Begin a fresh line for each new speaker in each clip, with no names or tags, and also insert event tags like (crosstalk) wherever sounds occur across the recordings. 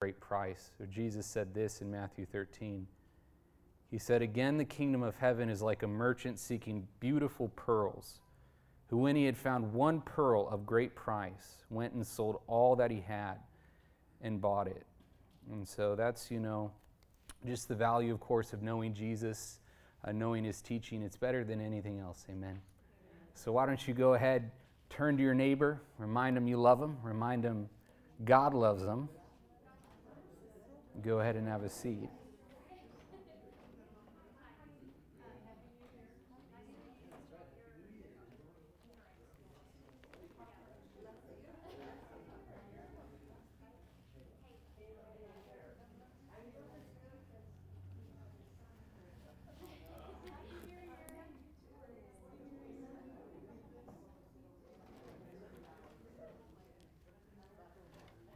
great price. So Jesus said this in Matthew 13. He said, Again, the kingdom of heaven is like a merchant seeking beautiful pearls, who, when he had found one pearl of great price, went and sold all that he had and bought it. And so that's, you know, just the value, of course, of knowing Jesus, uh, knowing his teaching. It's better than anything else. Amen. So why don't you go ahead, turn to your neighbor, remind them you love them, remind them God loves them. Go ahead and have a seat.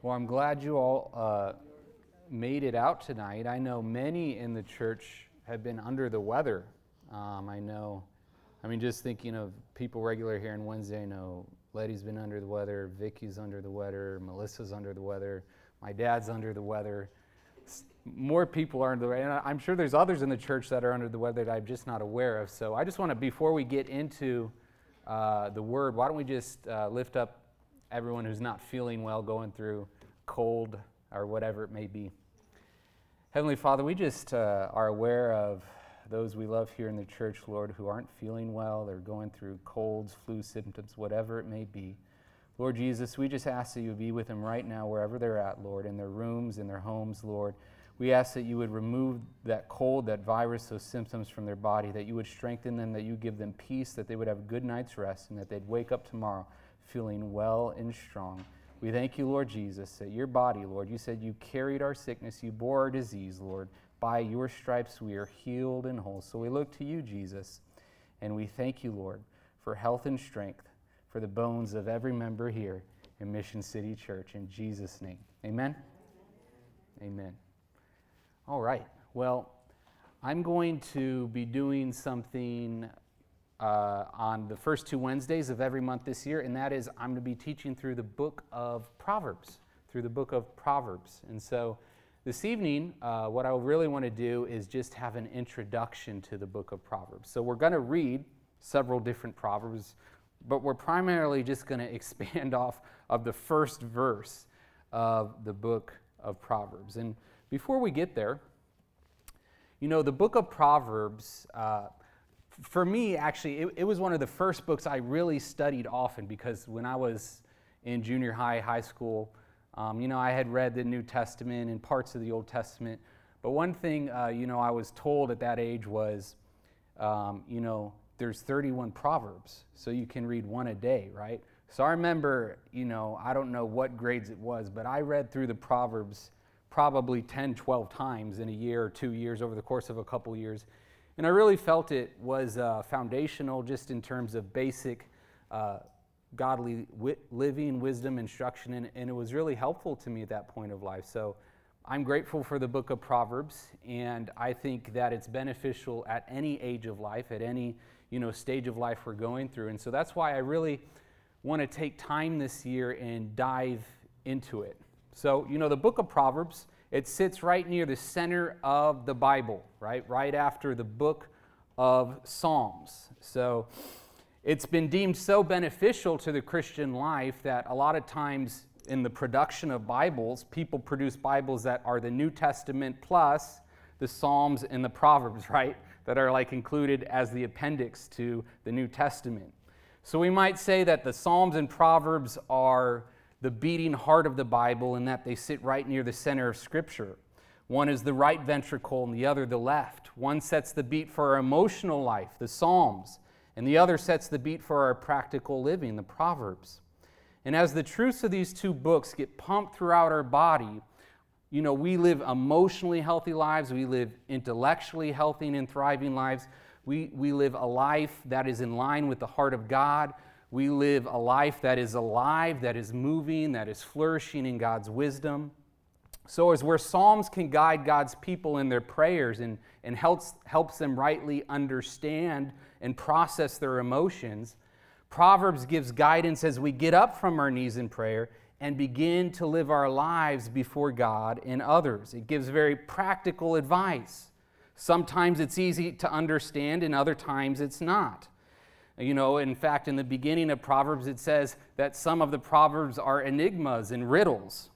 Well, I'm glad you all uh, made it out tonight. I know many in the church have been under the weather. Um, I know, I mean, just thinking of people regular here on Wednesday, I know Letty's been under the weather, Vicky's under the weather, Melissa's under the weather, my dad's under the weather. More people are under the weather, and I'm sure there's others in the church that are under the weather that I'm just not aware of. So I just want to, before we get into uh, the word, why don't we just uh, lift up everyone who's not feeling well, going through cold or whatever it may be. Heavenly Father, we just uh, are aware of those we love here in the church, Lord, who aren't feeling well, they're going through colds, flu symptoms, whatever it may be. Lord Jesus, we just ask that you would be with them right now, wherever they're at, Lord, in their rooms, in their homes, Lord. We ask that you would remove that cold, that virus, those symptoms from their body, that you would strengthen them, that you give them peace, that they would have a good night's rest, and that they'd wake up tomorrow feeling well and strong. We thank you, Lord Jesus, that your body, Lord, you said you carried our sickness, you bore our disease, Lord. By your stripes we are healed and whole. So we look to you, Jesus, and we thank you, Lord, for health and strength for the bones of every member here in Mission City Church. In Jesus' name. Amen. Amen. All right. Well, I'm going to be doing something uh, on the first two Wednesdays of every month this year, and that is I'm going to be teaching through the book of Proverbs, through the book of Proverbs. And so this evening, uh, what I really want to do is just have an introduction to the book of Proverbs. So we're going to read several different Proverbs, but we're primarily just going (laughs) to expand off of the first verse of the book of Proverbs. And before we get there, you know, the book of Proverbs. Uh, for me, actually, it, it, was one of the first books I really studied often because when I was in junior high, high school, um, you know, I had read the New Testament and parts of the Old Testament. But one thing, uh, you know, I was told at that age was, um, you know, there's 31 Proverbs, so you can read one a day, right? So I remember, you know, I don't know what grades it was, but I read through the Proverbs probably 10, 12 times in a year or two years over the course of a couple years. And I really felt it was uh, foundational just in terms of basic uh, godly wi- living, wisdom, instruction, and, and, it was really helpful to me at that point of life. So I'm grateful for the book of Proverbs, and I think that it's beneficial at any age of life, at any you know, stage of life we're going through. And so that's why I really want to take time this year and dive into it. So, you know, the book of Proverbs it sits right near the center of the Bible, right? Right after the book of Psalms. So it's been deemed so beneficial to the Christian life that a lot of times in the production of Bibles, people produce Bibles that are the New Testament plus the Psalms and the Proverbs, (laughs) right? That are like included as the appendix to the New Testament. So we might say that the Psalms and Proverbs are the beating heart of the Bible in that they sit right near the center of Scripture. One is the right ventricle and the other the left. One sets the beat for our emotional life, the Psalms, and the other sets the beat for our practical living, the Proverbs. And as the truths of these two books get pumped throughout our body, you know, we live emotionally healthy lives, we live intellectually healthy and thriving lives, we, we live a life that is in line with the heart of God. We live a life that is alive, that is moving, that is flourishing in God's wisdom. So, as where Psalms can guide God's people in their prayers and, and helps, helps them rightly understand and process their emotions, Proverbs gives guidance as we get up from our knees in prayer and begin to live our lives before God and others. It gives very practical advice. Sometimes it's easy to understand, and other times it's not. You know, in fact, in the beginning of Proverbs, it says that some of the Proverbs are enigmas and riddles.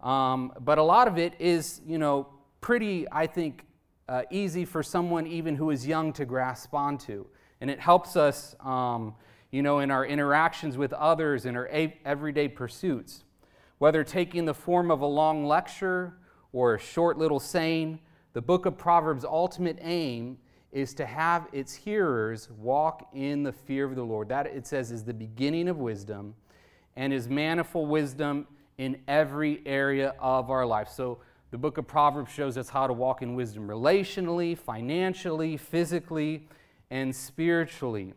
Um, but a lot of it is, you know, pretty, I think, uh, easy for someone even who is young to grasp onto. And it helps us, um, you know, in our interactions with others, in our a- everyday pursuits. Whether taking the form of a long lecture or a short little saying, the book of Proverbs' ultimate aim is to have its hearers walk in the fear of the Lord. That, it says, is the beginning of wisdom and is manifold wisdom in every area of our life. So, the book of Proverbs shows us how to walk in wisdom relationally, financially, physically, and spiritually.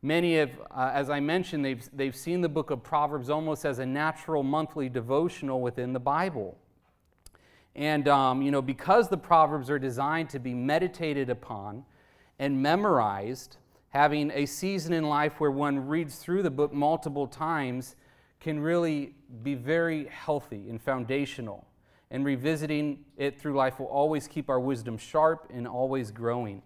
Many have, uh, as I mentioned, they've, they've seen the book of Proverbs almost as a natural monthly devotional within the Bible. And, um, you know, because the Proverbs are designed to be meditated upon and memorized, having a season in life where one reads through the book multiple times can really be very healthy and foundational. And revisiting it through life will always keep our wisdom sharp and always growing.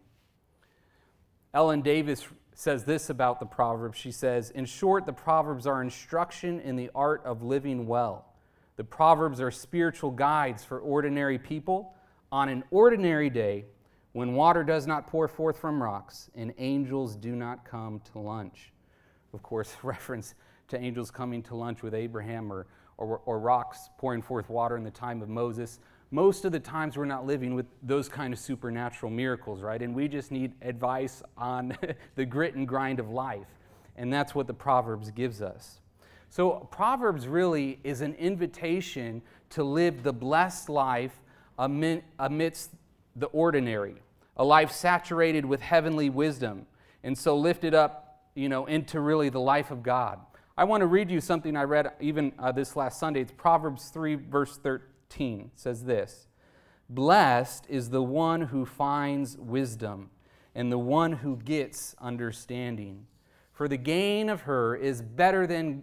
Ellen Davis says this about the Proverbs. She says, In short, the Proverbs are instruction in the art of living well. The Proverbs are spiritual guides for ordinary people on an ordinary day when water does not pour forth from rocks and angels do not come to lunch. Of course, (laughs) reference to angels coming to lunch with Abraham or, or, or, rocks pouring forth water in the time of Moses. Most of the times we're not living with those kind of supernatural miracles, right? And we just need advice on (laughs) the grit and grind of life. And that's what the Proverbs gives us. So, Proverbs really is an invitation to live the blessed life amidst the ordinary, a life saturated with heavenly wisdom, and so lifted up, you know, into really the life of God. I want to read you something I read even uh, this last Sunday. It's Proverbs 3, verse 13. It says this Blessed is the one who finds wisdom and the one who gets understanding. For the gain of her is better than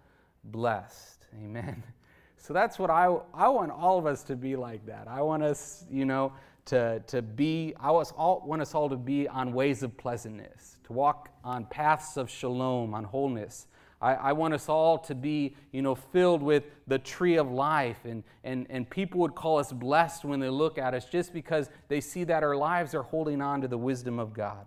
blessed. Amen. (laughs) So that's what I, I want all of us to be like that. I want us, you know, to, to be, I was all, want us all to be on ways of pleasantness, to walk on paths of shalom, on wholeness. I, I want us all to be, you know, filled with the tree of life. And, and, and people would call us blessed when they look at us just because they see that our lives are holding on to the wisdom of God.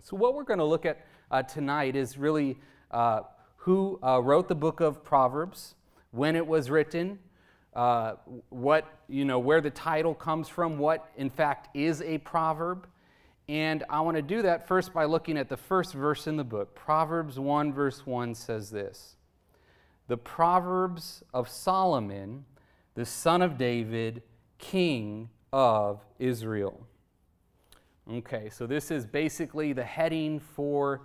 So, what we're going to look at uh, tonight is really uh, who uh, wrote the book of Proverbs, when it was written, uh, what, you know, where the title comes from, what in fact is a proverb. And I want to do that first by looking at the first verse in the book. Proverbs 1, verse 1 says this The Proverbs of Solomon, the son of David, king of Israel. Okay, so this is basically the heading for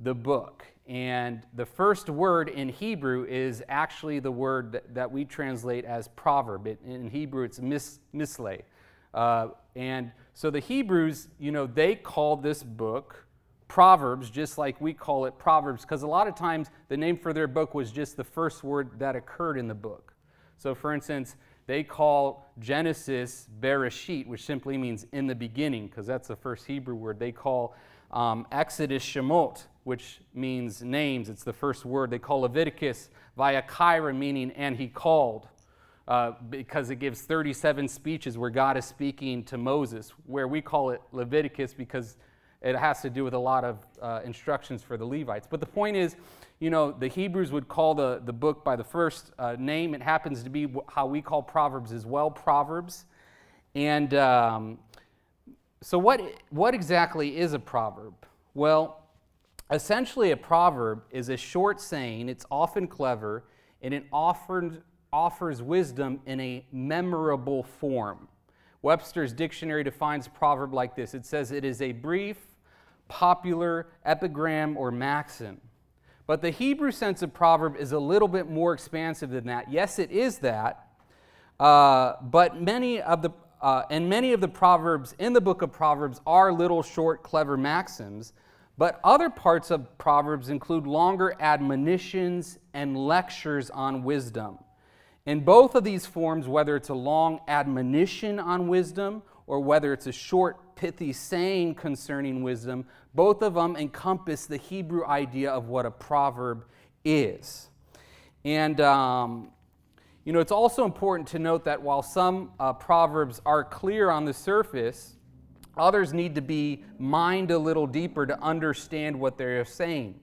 the book. And the first word in Hebrew is actually the word that, that we translate as proverb. It, in Hebrew, it's mis, misle. Uh, and so the Hebrews, you know, they called this book Proverbs just like we call it Proverbs, because a lot of times the name for their book was just the first word that occurred in the book. So, for instance, they call Genesis Bereshit, which simply means in the beginning, because that's the first Hebrew word. They call um, Exodus Shemot, which means names. It's the first word. They call Leviticus Vayakira, meaning and he called, uh, because it gives 37 speeches where God is speaking to Moses, where we call it Leviticus because it has to do with a lot of uh, instructions for the Levites. But the point is, you know, the Hebrews would call the, the book by the first uh, name. It happens to be how we call Proverbs as well, Proverbs. And um, so, what, what exactly is a proverb? Well, essentially, a proverb is a short saying, it's often clever, and it offers, offers wisdom in a memorable form. Webster's dictionary defines proverb like this it says it is a brief, popular epigram or maxim. But the Hebrew sense of proverb is a little bit more expansive than that. Yes, it is that, uh, but many of the uh, and many of the proverbs in the book of Proverbs are little short, clever maxims. But other parts of Proverbs include longer admonitions and lectures on wisdom. In both of these forms, whether it's a long admonition on wisdom or whether it's a short, pithy saying concerning wisdom, both of them encompass the Hebrew idea of what a proverb is. And, um, you know, it's also important to note that while some uh, proverbs are clear on the surface, others need to be mined a little deeper to understand what they're saying.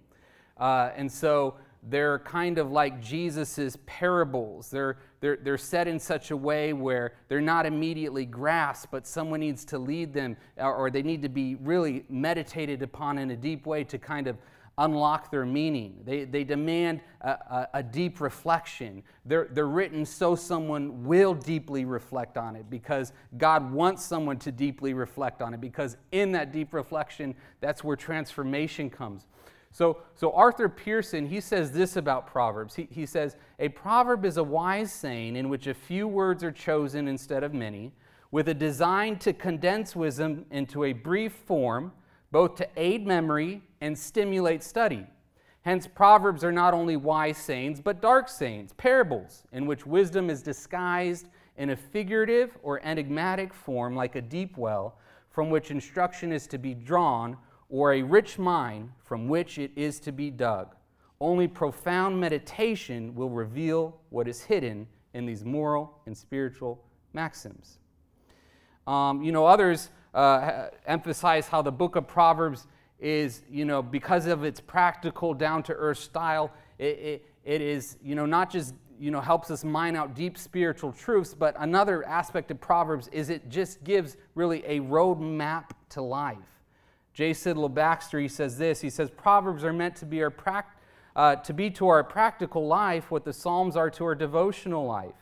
Uh, and so, they're kind of like Jesus' parables. They're, they're, they're set in such a way where they're not immediately grasped, but someone needs to lead them, or they need to be really meditated upon in a deep way to kind of unlock their meaning. They, they demand a, a, a, deep reflection. They're, they're written so someone will deeply reflect on it because God wants someone to deeply reflect on it because in that deep reflection, that's where transformation comes. So, so Arthur Pierson, he says this about Proverbs. He, he says, A proverb is a wise saying in which a few words are chosen instead of many, with a design to condense wisdom into a brief form, both to aid memory and stimulate study. Hence, Proverbs are not only wise sayings, but dark sayings, parables, in which wisdom is disguised in a figurative or enigmatic form like a deep well, from which instruction is to be drawn or a rich mine from which it is to be dug. Only profound meditation will reveal what is hidden in these moral and spiritual maxims. Um, you know, others uh, emphasize how the book of Proverbs is, you know, because of its practical, down to earth style, it, it, it is, you know, not just, you know, helps us mine out deep spiritual truths, but another aspect of Proverbs is it just gives really a roadmap to life. J. Sidlow Baxter, he says this. He says, Proverbs are meant to be, our uh, to be to our practical life what the Psalms are to our devotional life.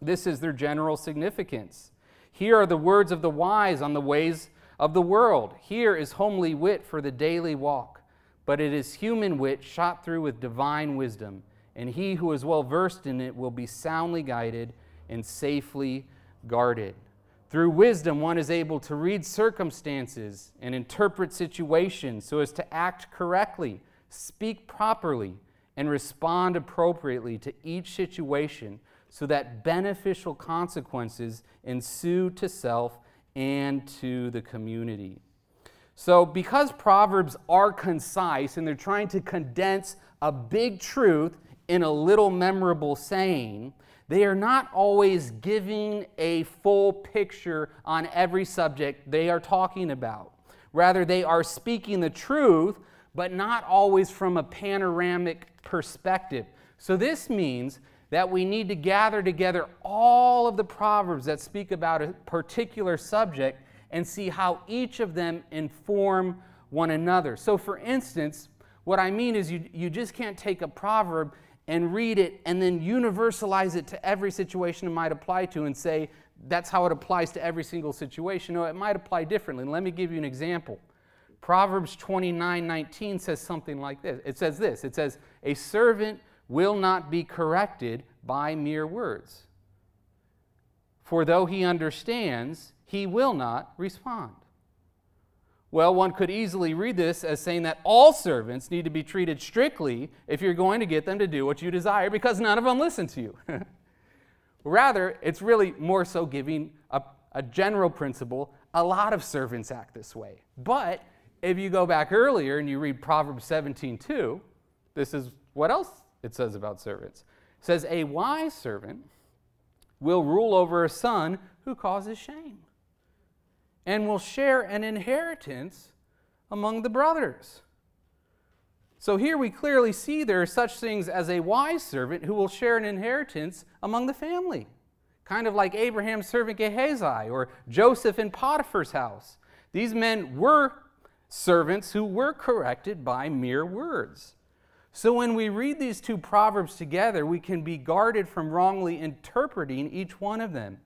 This is their general significance. Here are the words of the wise on the ways of the world. Here is homely wit for the daily walk. But it is human wit shot through with divine wisdom, and he who is well versed in it will be soundly guided and safely guarded. Through wisdom, one is able to read circumstances and interpret situations so as to act correctly, speak properly, and respond appropriately to each situation so that beneficial consequences ensue to self and to the community. So, because Proverbs are concise and they're trying to condense a big truth in a little memorable saying, they are not always giving a full picture on every subject they are talking about. Rather, they are speaking the truth, but not always from a panoramic perspective. So, this means that we need to gather together all of the proverbs that speak about a particular subject and see how each of them inform one another. So, for instance, what I mean is you, you just can't take a proverb and read it and then universalize it to every situation it might apply to and say that's how it applies to every single situation. No, it might apply differently. Let me give you an example. Proverbs 29 19 says something like this. It says this It says, A servant will not be corrected by mere words. For though he understands, he will not respond. Well, one could easily read this as saying that all servants need to be treated strictly if you're going to get them to do what you desire because none of them listen to you. (laughs) Rather, it's really more so giving a, a general principle. A lot of servants act this way. But if you go back earlier and you read Proverbs 17 2, this is what else it says about servants. It says, A wise servant will rule over a son who causes shame and will share an inheritance among the brothers. So here we clearly see there are such things as a wise servant who will share an inheritance among the family, kind of like Abraham's servant Gehazi or Joseph in Potiphar's house. These men were servants who were corrected by mere words. So when we read these two proverbs together, we can be guarded from wrongly interpreting each one of them.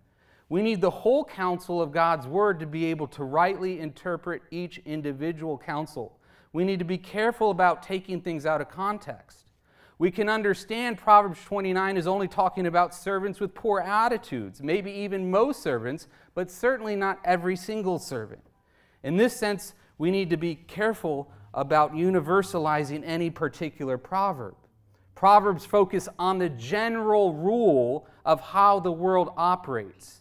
We need the whole counsel of God's word to be able to rightly interpret each individual counsel. We need to be careful about taking things out of context. We can understand Proverbs 29 is only talking about servants with poor attitudes, maybe even most servants, but certainly not every single servant. In this sense, we need to be careful about universalizing any particular proverb. Proverbs focus on the general rule of how the world operates.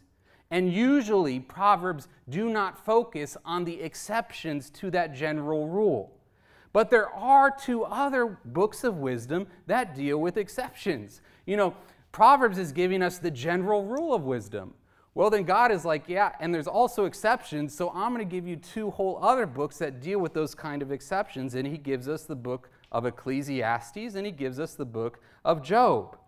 And usually, Proverbs do not focus on the exceptions to that general rule. But there are two other books of wisdom that deal with exceptions. You know, Proverbs is giving us the general rule of wisdom. Well, then God is like, yeah, and there's also exceptions, so I'm going to give you two whole other books that deal with those kind of exceptions. And He gives us the book of Ecclesiastes and He gives us the book of Job.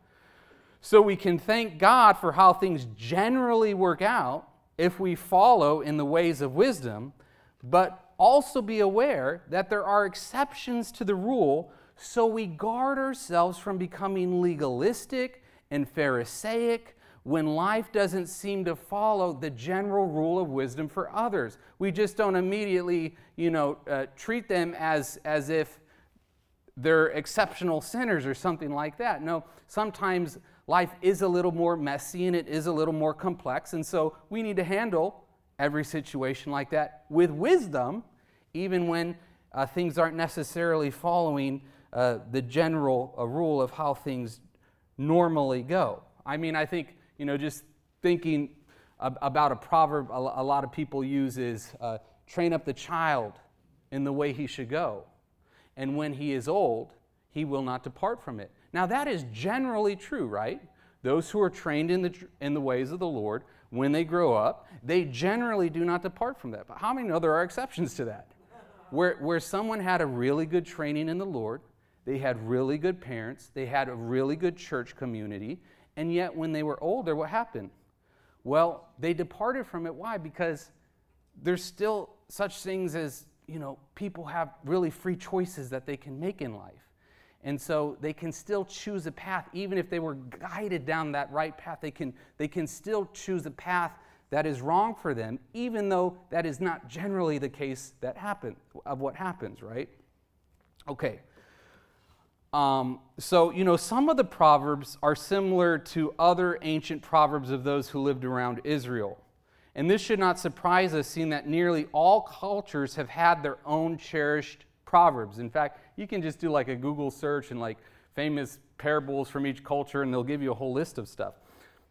So we can thank God for how things generally work out if we follow in the ways of wisdom, but also be aware that there are exceptions to the rule, so we guard ourselves from becoming legalistic and Pharisaic when life doesn't seem to follow the general rule of wisdom for others. We just don't immediately, you know, uh, treat them as, as if they're exceptional sinners or something like that. No, sometimes life is a little more messy and it is a little more complex, and so we need to handle every situation like that with wisdom, even when uh, things aren't necessarily following uh, the general uh, rule of how things normally go. I mean, I think you know, just thinking about a proverb a lot of people use is uh, train up the child in the way he should go. And when he is old, he will not depart from it. Now, that is generally true, right? Those who are trained in the, in the ways of the Lord, when they grow up, they generally do not depart from that. But how many know there are exceptions to that? Where, where someone had a really good training in the Lord, they had really good parents, they had a really good church community, and yet, when they were older, what happened? Well, they departed from it. Why? Because there's still such things as, you know, people have really free choices that they can make in life. And so they can still choose a path, even if they were guided down that right path, they can, they can still choose a path that is wrong for them, even though that is not generally the case that happen, of what happens, right? Okay, um, so, you know, some of the proverbs are similar to other ancient proverbs of those who lived around Israel. And this should not surprise us, seeing that nearly all cultures have had their own cherished proverbs. In fact, you can just do like a Google search and like famous parables from each culture, and they'll give you a whole list of stuff.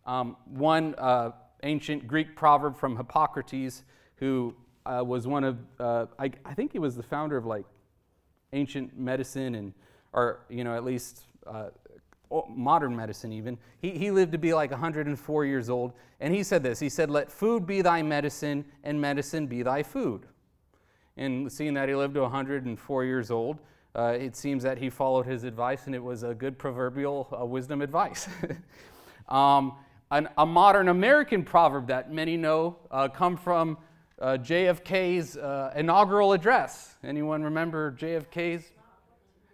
Um, one uh, ancient Greek proverb from Hippocrates, who uh, was one of, uh, I, I think he was the founder of like ancient medicine and or you know at least uh, modern medicine even. He, he lived to be like 104 years old and he said this. He said let food be thy medicine and medicine be thy food. And seeing that he lived to 104 years old uh, it seems that he followed his advice and it was a good proverbial uh, wisdom advice. (laughs) Um, an, a modern american proverb that many know uh, come from uh, jfk's uh, inaugural address. Anyone remember jfk's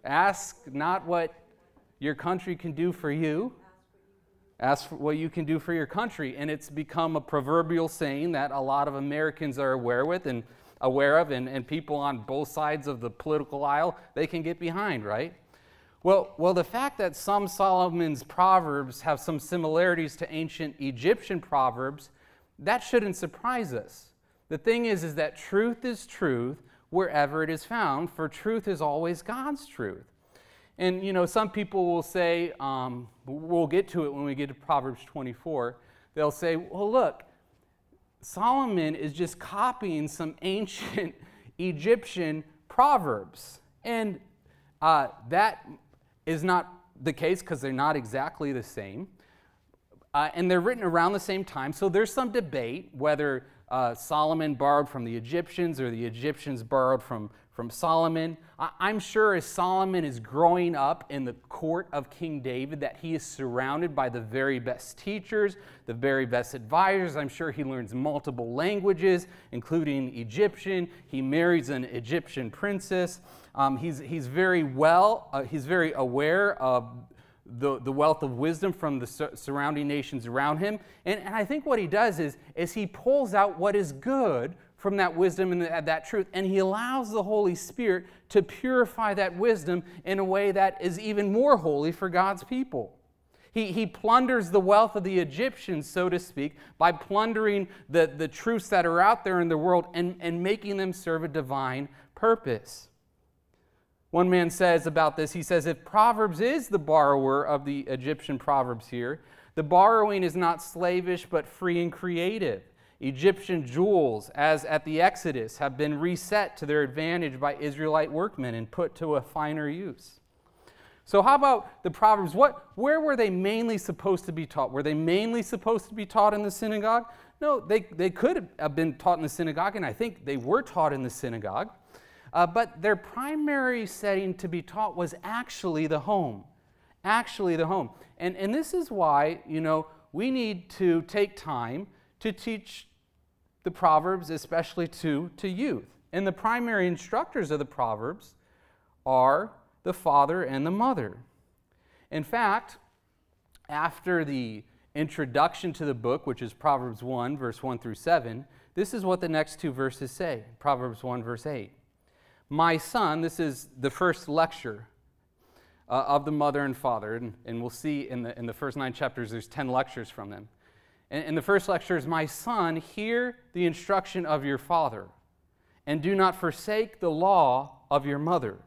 Ask not what your country can do for you, ask for what you can do for your country. And it's become a proverbial saying that a lot of Americans are aware with and aware of, and, and people on both sides of the political aisle they can get behind, right? Well, well, the fact that some Solomon's proverbs have some similarities to ancient Egyptian proverbs, that shouldn't surprise us. The thing is, is that truth is truth, wherever it is found, for truth is always God's truth. And, you know, some people will say, um, we'll get to it when we get to Proverbs 24. They'll say, well, look, Solomon is just copying some ancient (laughs) Egyptian proverbs. And uh, that is not the case because they're not exactly the same. Uh, and they're written around the same time. So there's some debate whether uh, Solomon borrowed from the Egyptians or the Egyptians borrowed from, from Solomon. I'm sure as Solomon is growing up in the court of King David, that he is surrounded by the very best teachers, the very best advisors. I'm sure he learns multiple languages, including Egyptian. He marries an Egyptian princess. Um, he's, he's very well, uh, he's very aware of the, the wealth of wisdom from the sur- surrounding nations around him. And, and I think what he does is, is he pulls out what is good from that wisdom and uh, that truth, and he allows the Holy Spirit to purify that wisdom in a way that is even more holy for God's people. He, he plunders the wealth of the Egyptians, so to speak, by plundering the, the truths that are out there in the world and, and making them serve a divine purpose. One man says about this, he says, if Proverbs is the borrower of the Egyptian Proverbs here, the borrowing is not slavish but free and creative. Egyptian jewels, as at the Exodus, have been reset to their advantage by Israelite workmen and put to a finer use. So, how about the Proverbs? What, where were they mainly supposed to be taught? Were they mainly supposed to be taught in the synagogue? No, they, they could have been taught in the synagogue, and I think they were taught in the synagogue. Uh, but their primary setting to be taught was actually the home. Actually, the home. And, and this is why, you know, we need to take time to teach the Proverbs, especially to, to youth. And the primary instructors of the Proverbs are the father and the mother. In fact, after the introduction to the book, which is Proverbs 1, verse 1 through 7, this is what the next two verses say Proverbs 1, verse 8. My son, this is the first lecture uh, of the mother and father, and, and we'll see in the, in the first nine chapters, there's 10 lectures from them. And, the first lecture is My son, hear the instruction of your father, and do not forsake the law of your mother,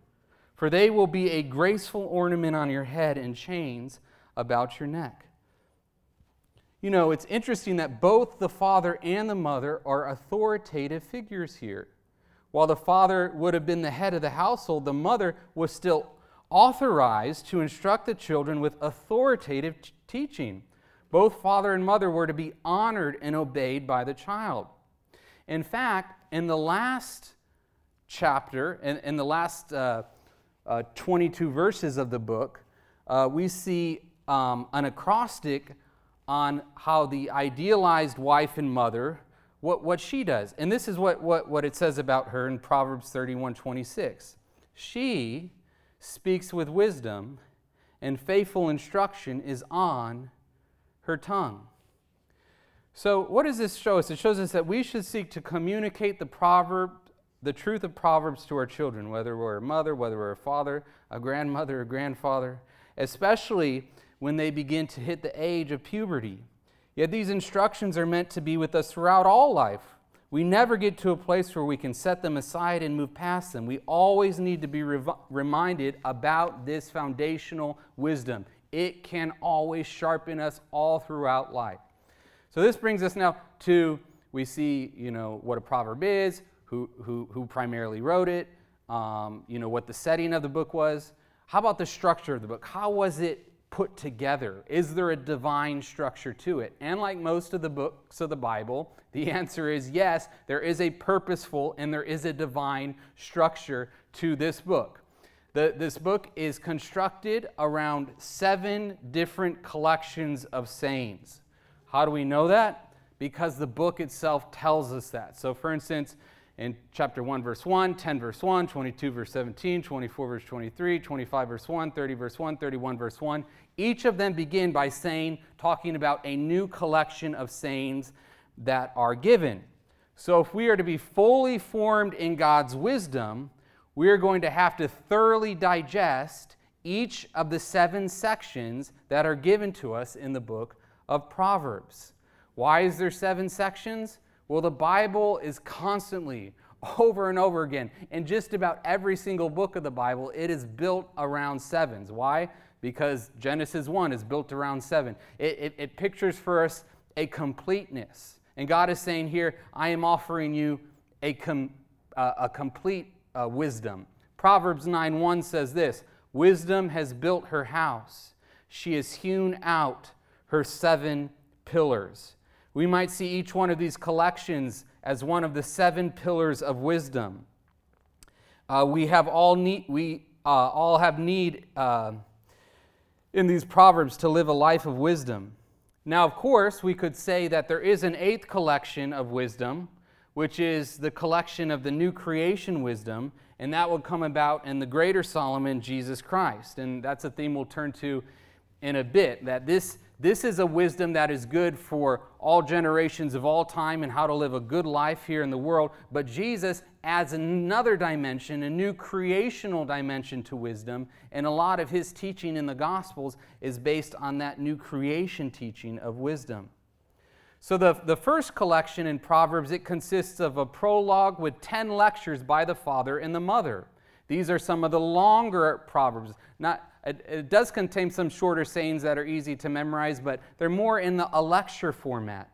for they will be a graceful ornament on your head and chains about your neck. You know, it's interesting that both the father and the mother are authoritative figures here. While the father would have been the head of the household, the mother was still authorized to instruct the children with authoritative t- teaching. Both father and mother were to be honored and obeyed by the child. In fact, in the last chapter, in, in the last uh, uh, 22 verses of the book, uh, we see um, an acrostic on how the idealized wife and mother, what, what she does. And this is what, what, what it says about her in Proverbs 31 26. She speaks with wisdom, and faithful instruction is on her tongue. So, what does this show us? It shows us that we should seek to communicate the proverb, the truth of Proverbs to our children, whether we're a mother, whether we're a father, a grandmother, a grandfather, especially when they begin to hit the age of puberty. Yet these instructions are meant to be with us throughout all life. We never get to a place where we can set them aside and move past them. We always need to be reminded about this foundational wisdom it can always sharpen us all throughout life. So this brings us now to we see you know what a proverb is, who who who primarily wrote it, um, you know what the setting of the book was. How about the structure of the book? How was it put together? Is there a divine structure to it? And like most of the books of the Bible, the (laughs) answer is yes, there is a purposeful and there is a divine structure to this book. The, this book is constructed around seven different collections of sayings. How do we know that? Because the book itself tells us that. So, for instance, in chapter 1, verse 1, 10, verse 1, 22, verse 17, 24, verse 23, 25, verse 1, 30, verse 1, 31, verse 1, each of them begin by saying, talking about a new collection of sayings that are given. So, if we are to be fully formed in God's wisdom, we are going to have to thoroughly digest each of the seven sections that are given to us in the book of Proverbs. Why is there seven sections? Well, the Bible is constantly, (laughs) over and over again, in just about every single book of the Bible, it is built around sevens. Why? Because Genesis 1 is built around seven. It, it, it pictures for us a completeness. And God is saying here, I am offering you a, com, uh, a complete uh, wisdom. Proverbs 9 1 says this Wisdom has built her house, she has hewn out her seven pillars. We might see each one of these collections as one of the seven pillars of wisdom. Uh, we have all need, we uh, all have need uh, in these proverbs to live a life of wisdom. Now, of course, we could say that there is an eighth collection of wisdom, which is the collection of the new creation wisdom, and that will come about in the greater Solomon, Jesus Christ. And that's a theme we'll turn to in a bit. That this, this is a wisdom that is good for all generations of all time and how to live a good life here in the world. But Jesus adds another dimension, a new creational dimension to wisdom. And a lot of his teaching in the Gospels is based on that new creation teaching of wisdom. So the, the first collection in Proverbs, it consists of a prologue with 10 lectures by the father and the mother. These are some of the longer Proverbs. Not, it, it does contain some shorter sayings that are easy to memorize, but they're more in the, a lecture format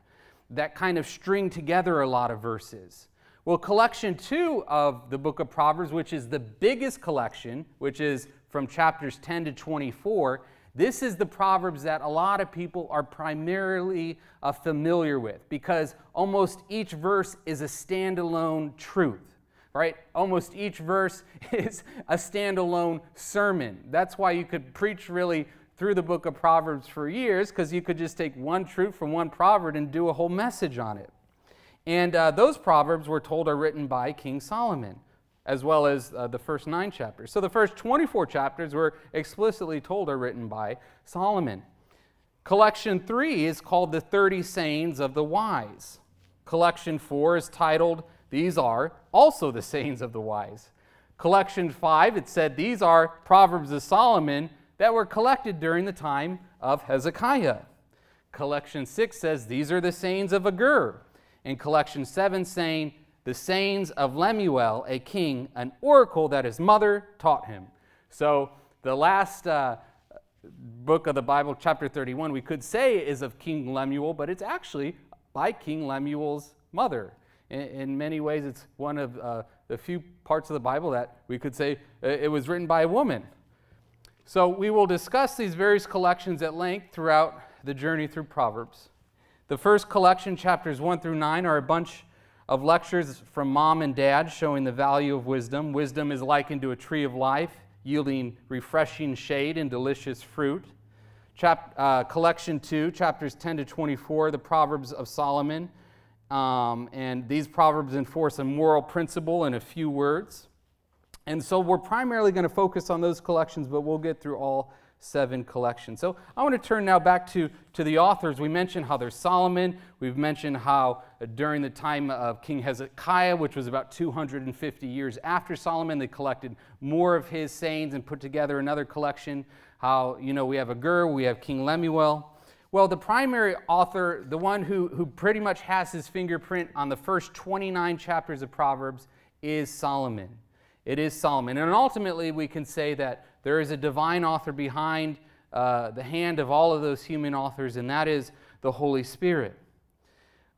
that kind of string together a lot of verses. Well, collection two of the book of Proverbs, which is the biggest collection, which is from chapters 10 to 24, this is the Proverbs that a lot of people are primarily uh, familiar with because almost each verse is a standalone truth, right? Almost each verse (laughs) is a standalone sermon. That's why you could preach really through the book of Proverbs for years because you could just take one truth from one proverb and do a whole message on it. And uh, those proverbs, we're told, are written by King Solomon as well as uh, the first nine chapters. So the first 24 chapters were explicitly told are written by Solomon. Collection three is called the 30 Sayings of the Wise. Collection four is titled, These Are Also the Sayings of the Wise. Collection five, it said, These are Proverbs of Solomon that were collected during the time of Hezekiah. Collection six says, These are the sayings of Agur. And collection seven saying, the sayings of Lemuel, a king, an oracle that his mother taught him. So the last uh, book of the Bible, chapter 31, we could say is of King Lemuel, but it's actually by King Lemuel's mother. In, in many ways, it's one of uh, the few parts of the Bible that we could say uh, it was written by a woman. So we will discuss these various collections at length throughout the journey through Proverbs. The first collection, chapters 1 through 9, are a bunch of lectures from mom and dad showing the value of wisdom. Wisdom is likened to a tree of life, yielding refreshing shade and delicious fruit. Chap, uh, collection 2, chapters 10 to 24, the Proverbs of Solomon. Um, and these Proverbs enforce a moral principle in a few words. And so we're primarily going to focus on those collections, but we'll get through all seven collections. So I want to turn now back to, to the authors. We mentioned how there's Solomon. We've mentioned how during the time of King Hezekiah, which was about 250 years after Solomon, they collected more of his sayings and put together another collection. How, you know, we have Agur, we have King Lemuel. Well, the primary author, the one who, who pretty much has his fingerprint on the first 29 chapters of Proverbs, is Solomon. It is Solomon. And ultimately, we can say that there is a divine author behind uh, the hand of all of those human authors, and that is the Holy Spirit.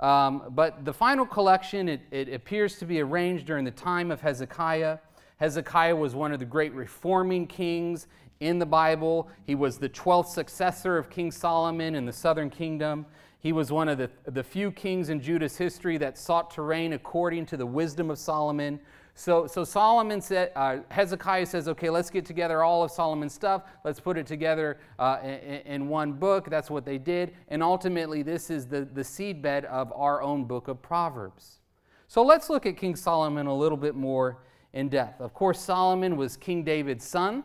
Um, but the final collection, it, it appears to be arranged during the time of Hezekiah. Hezekiah was one of the great reforming kings in the Bible. He was the 12th successor of King Solomon in the southern kingdom. He was one of the, the few kings in Judah's history that sought to reign according to the wisdom of Solomon, so, so Solomon said, uh, Hezekiah says, okay, let's get together all of Solomon's stuff. Let's put it together uh, in, in, one book. That's what they did. And ultimately, this is the, the seedbed of our own book of Proverbs. So let's look at King Solomon a little bit more in depth. Of course, Solomon was King David's son,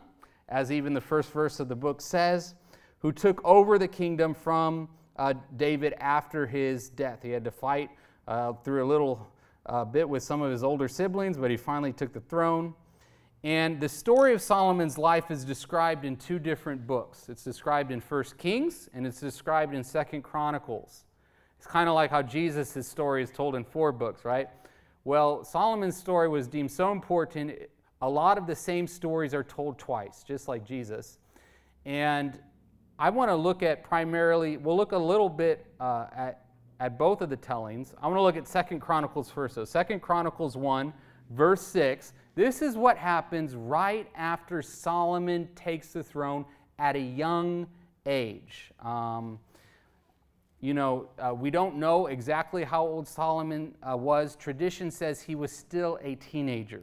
as even the first verse of the book says, who took over the kingdom from uh, David after his death. He had to fight uh, through a little a bit with some of his older siblings, but he finally took the throne. And the story of Solomon's life is described in two different books. It's described in First Kings and it's described in Second Chronicles. It's kind of like how Jesus' story is told in four books, right? Well, Solomon's story was deemed so important, a lot of the same stories are told twice, just like Jesus. And I want to look at primarily, we'll look a little bit uh, at at both of the tellings. I want to look at Second Chronicles first. So Second Chronicles 1, verse 6. This is what happens right after Solomon takes the throne at a young age. Um, you know, uh, we don't know exactly how old Solomon uh, was. Tradition says he was still a teenager.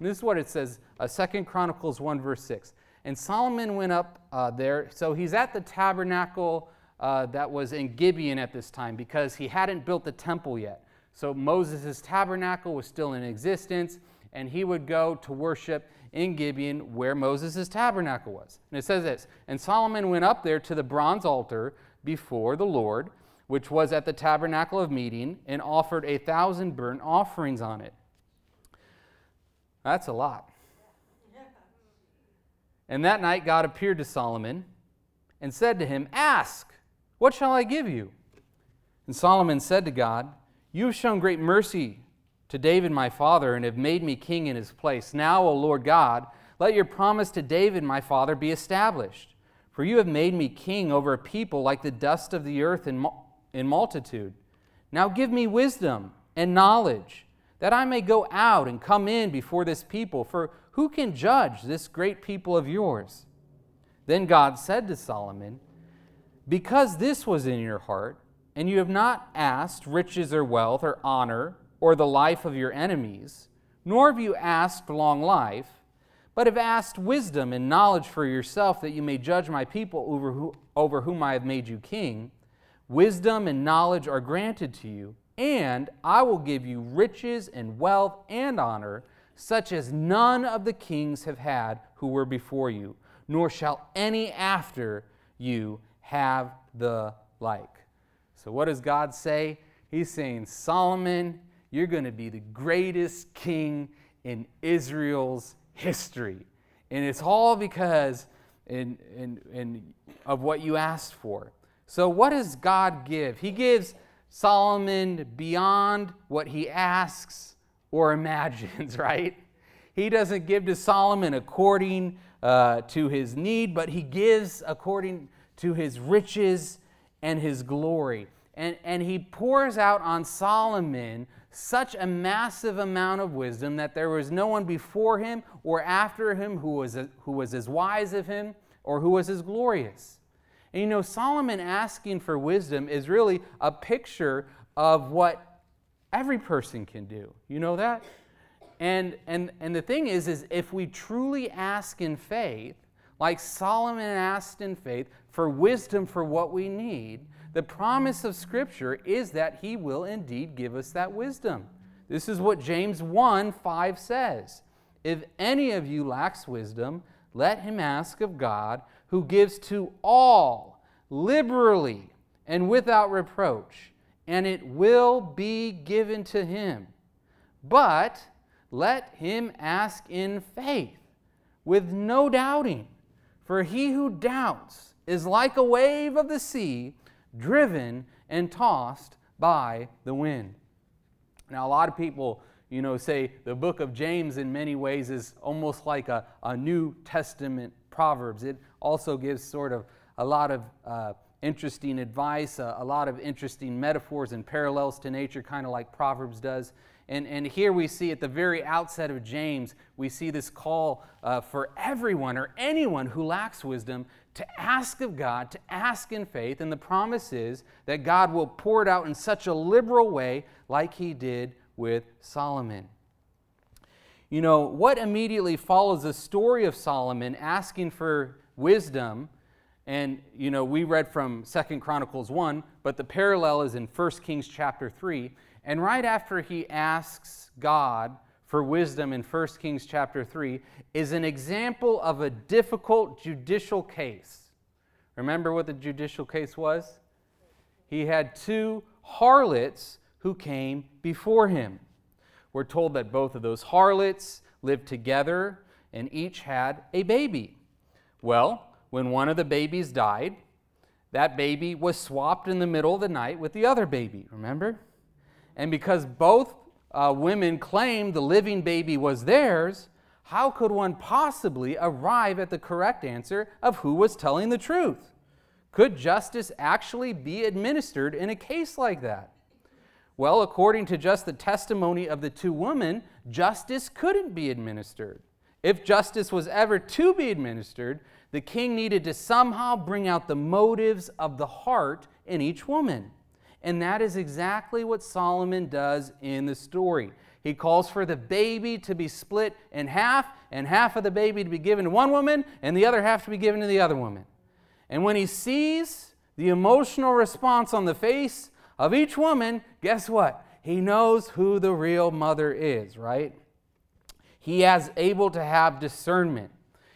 And this is what it says uh, 2 Chronicles 1, verse 6. And Solomon went up uh, there. So he's at the tabernacle uh, that was in Gibeon at this time because he hadn't built the temple yet. So Moses' tabernacle was still in existence, and he would go to worship in Gibeon where Moses' tabernacle was. And it says this And Solomon went up there to the bronze altar before the Lord, which was at the tabernacle of meeting, and offered a thousand burnt offerings on it. That's a lot. And that night God appeared to Solomon and said to him, Ask, what shall I give you? And Solomon said to God, You have shown great mercy to David my father and have made me king in his place. Now, O Lord God, let your promise to David my father be established. For you have made me king over a people like the dust of the earth in, multitude. Now give me wisdom and knowledge, that I may go out and come in before this people. For who can judge this great people of yours? Then God said to Solomon, Because this was in your heart, and you have not asked riches or wealth or honor or the life of your enemies, nor have you asked long life, but have asked wisdom and knowledge for yourself that you may judge my people over, who, over whom I have made you king, wisdom and knowledge are granted to you, and I will give you riches and wealth and honor, such as none of the kings have had who were before you, nor shall any after you have the like. So, what does God say? He's saying, Solomon, you're going to be the greatest king in Israel's history. And it's all because in, in, in, of what you asked for. So, what does God give? He gives Solomon beyond what he asks or imagines, (laughs) right? He doesn't give to Solomon according uh, to his need, but he gives according to his riches and his glory. And, and he pours out on Solomon such a massive amount of wisdom that there was no one before him or after him who was, who was as wise of him or who was as glorious. And you know, Solomon asking for wisdom is really a picture of what every person can do. You know that? And, and, and the thing is, is if we truly ask in faith, like Solomon asked in faith, for wisdom for what we need, the promise of Scripture is that He will indeed give us that wisdom. This is what James 1 5 says. If any of you lacks wisdom, let him ask of God, who gives to all liberally and without reproach, and it will be given to him. But let him ask in faith, with no doubting. For he who doubts is like a wave of the sea driven and tossed by the wind. Now, a lot of people, you know, say the book of James in many ways is almost like a, a New Testament Proverbs. It also gives sort of a lot of uh, interesting advice, uh, a lot of interesting metaphors and parallels to nature, kind of like Proverbs does. And, and here we see at the very outset of James, we see this call uh, for everyone or anyone who lacks wisdom to ask of God, to ask in faith, and the promise is that God will pour it out in such a liberal way, like he did with Solomon. You know, what immediately follows the story of Solomon asking for wisdom, and, you know, we read from Second Chronicles 1, but the parallel is in 1 Kings chapter 3. And right after he asks God for wisdom in 1 Kings chapter 3 is an example of a difficult judicial case. Remember what the judicial case was? He had two harlots who came before him. We're told that both of those harlots lived together and each had a baby. Well, when one of the babies died, that baby was swapped in the middle of the night with the other baby, remember? And because both uh, women claimed the living baby was theirs, how could one possibly arrive at the correct answer of who was telling the truth? Could justice actually be administered in a case like that? Well, according to just the testimony of the two women, justice couldn't be administered. If justice was ever to be administered, the king needed to somehow bring out the motives of the heart in each woman. And that is exactly what Solomon does in the story. He calls for the baby to be split in half, and half of the baby to be given to one woman, and the other half to be given to the other woman. And when he sees the emotional response on the face of each woman, guess what? He knows who the real mother is, right? He is able to have discernment.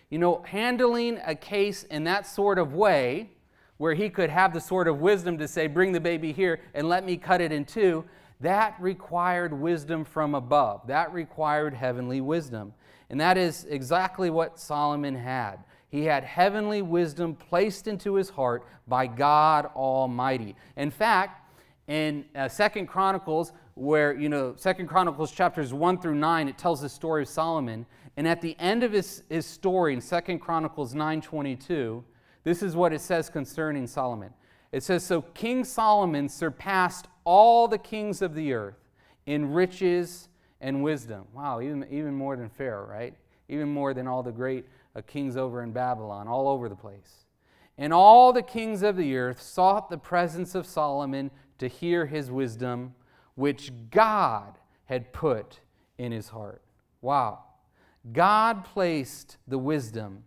You know, handling a case in that sort of way, where he could have the sort of wisdom to say, Bring the baby here and let me cut it in two, that required wisdom from above. That required heavenly wisdom. And that is exactly what Solomon had. He had heavenly wisdom placed into his heart by God Almighty. In fact, in uh, Second Chronicles, where you know Second Chronicles chapters one through nine, it tells the story of Solomon. And at the end of his, his story in Second Chronicles 9:22, this is what it says concerning Solomon. It says, So King Solomon surpassed all the kings of the earth in riches and wisdom. Wow, even, even more than Pharaoh, right? Even more than all the great uh, kings over in Babylon, all over the place. And all the kings of the earth sought the presence of Solomon to hear his wisdom, which God had put in his heart. Wow. God placed the wisdom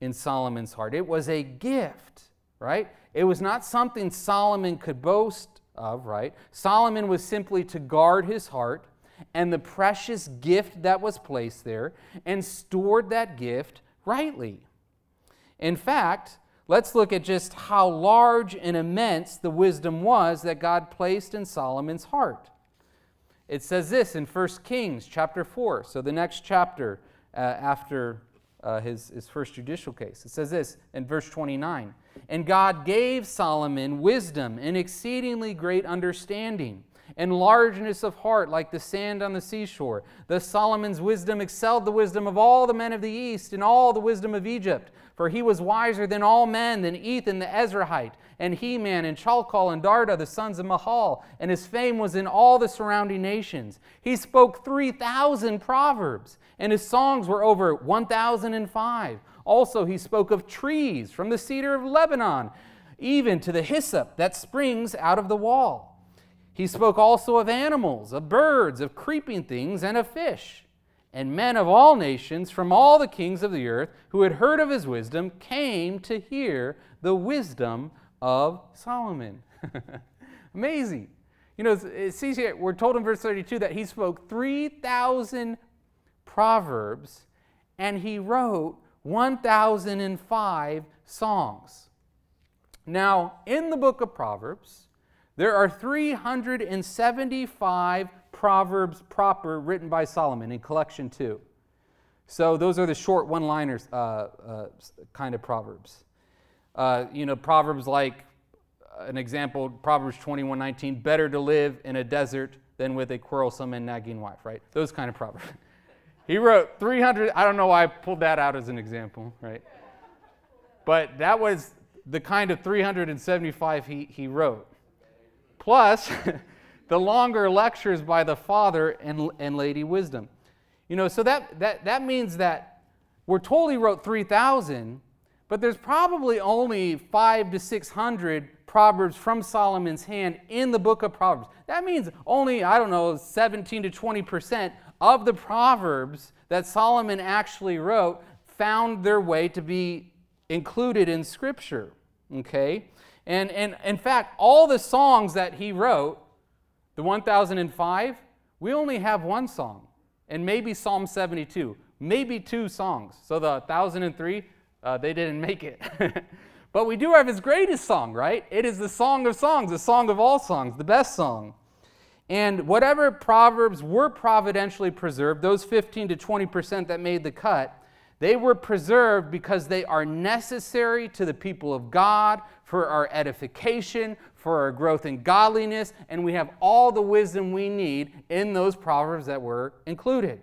in Solomon's heart. It was a gift, right? It was not something Solomon could boast of, right? Solomon was simply to guard his heart and the precious gift that was placed there and stored that gift rightly. In fact, let's look at just how large and immense the wisdom was that God placed in Solomon's heart. It says this in 1 Kings chapter 4, so the next chapter uh, after uh, his, his first judicial case. It says this in verse 29 And God gave Solomon wisdom and exceedingly great understanding and largeness of heart like the sand on the seashore. Thus Solomon's wisdom excelled the wisdom of all the men of the east and all the wisdom of Egypt. For he was wiser than all men, than Ethan the Ezrahite, and Heman, and Chalcol, and Darda, the sons of Mahol, and his fame was in all the surrounding nations. He spoke 3,000 proverbs, and his songs were over 1,005. Also, he spoke of trees, from the cedar of Lebanon, even to the hyssop that springs out of the wall. He spoke also of animals, of birds, of creeping things, and of fish. And men of all nations from all the kings of the earth who had heard of his wisdom came to hear the wisdom of Solomon. (laughs) Amazing. You know, it sees here, we're told in verse 32 that he spoke 3,000 proverbs and he wrote 1,005 songs. Now, in the book of Proverbs, there are 375 Proverbs proper written by Solomon in collection two. So those are the short one-liners uh, uh, kind of proverbs. Uh, you know, proverbs like an example, Proverbs 21:19, better to live in a desert than with a quarrelsome and nagging wife, right? Those kind of proverbs. (laughs) he wrote 300. I don't know why I pulled that out as an example, right? But that was the kind of 375 he, he wrote. Plus. (laughs) the longer lectures by the Father and, and Lady Wisdom. You know, so that, that, that means that we're told he wrote 3,000, but there's probably only five to 600 Proverbs from Solomon's hand in the book of Proverbs. That means only, I don't know, 17 to 20% of the Proverbs that Solomon actually wrote found their way to be included in Scripture. Okay? And, and in fact, all the songs that he wrote the 1005, we only have one song, and maybe Psalm 72, maybe two songs. So the 1003, uh, they didn't make it. (laughs) but we do have his greatest song, right? It is the song of songs, the song of all songs, the best song. And whatever proverbs were providentially preserved, those 15 to 20% that made the cut, they were preserved because they are necessary to the people of God for our edification, for our growth in godliness, and we have all the wisdom we need in those proverbs that were included.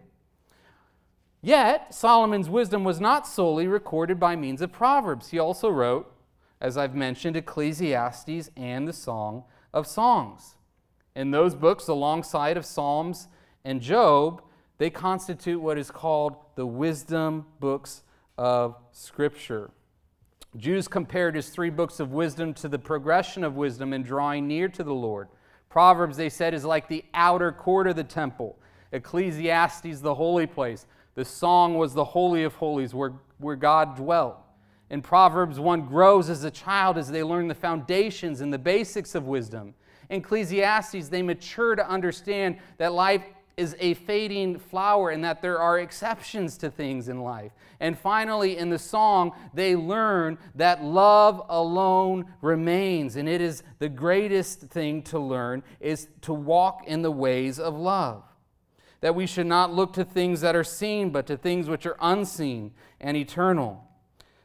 Yet, Solomon's wisdom was not solely recorded by means of proverbs. He also wrote, as I've mentioned, Ecclesiastes and the Song of Songs. In those books, alongside of Psalms and Job, they constitute what is called the wisdom books of Scripture. Jews compared his three books of wisdom to the progression of wisdom in drawing near to the Lord. Proverbs, they said, is like the outer court of the temple. Ecclesiastes, the holy place. The song was the Holy of Holies where, where God dwelt. In Proverbs, one grows as a child as they learn the foundations and the basics of wisdom. In Ecclesiastes, they mature to understand that life is a fading flower and that there are exceptions to things in life. And finally, in the song, they learn that love alone remains. And it is the greatest thing to learn is to walk in the ways of love. That we should not look to things that are seen, but to things which are unseen and eternal.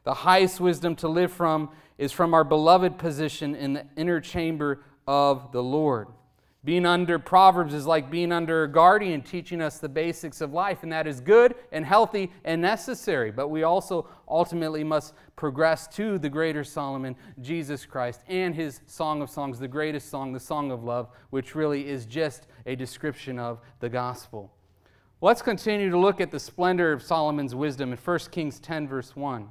The highest wisdom to live from is from our beloved position in the inner chamber of the Lord. Being under Proverbs is like being under a guardian teaching us the basics of life, and that is good and healthy and necessary. But we also ultimately must progress to the greater Solomon, Jesus Christ, and his Song of Songs, the greatest song, the Song of Love, which really is just a description of the gospel. Let's continue to look at the splendor of Solomon's wisdom in 1 Kings 10, verse 1.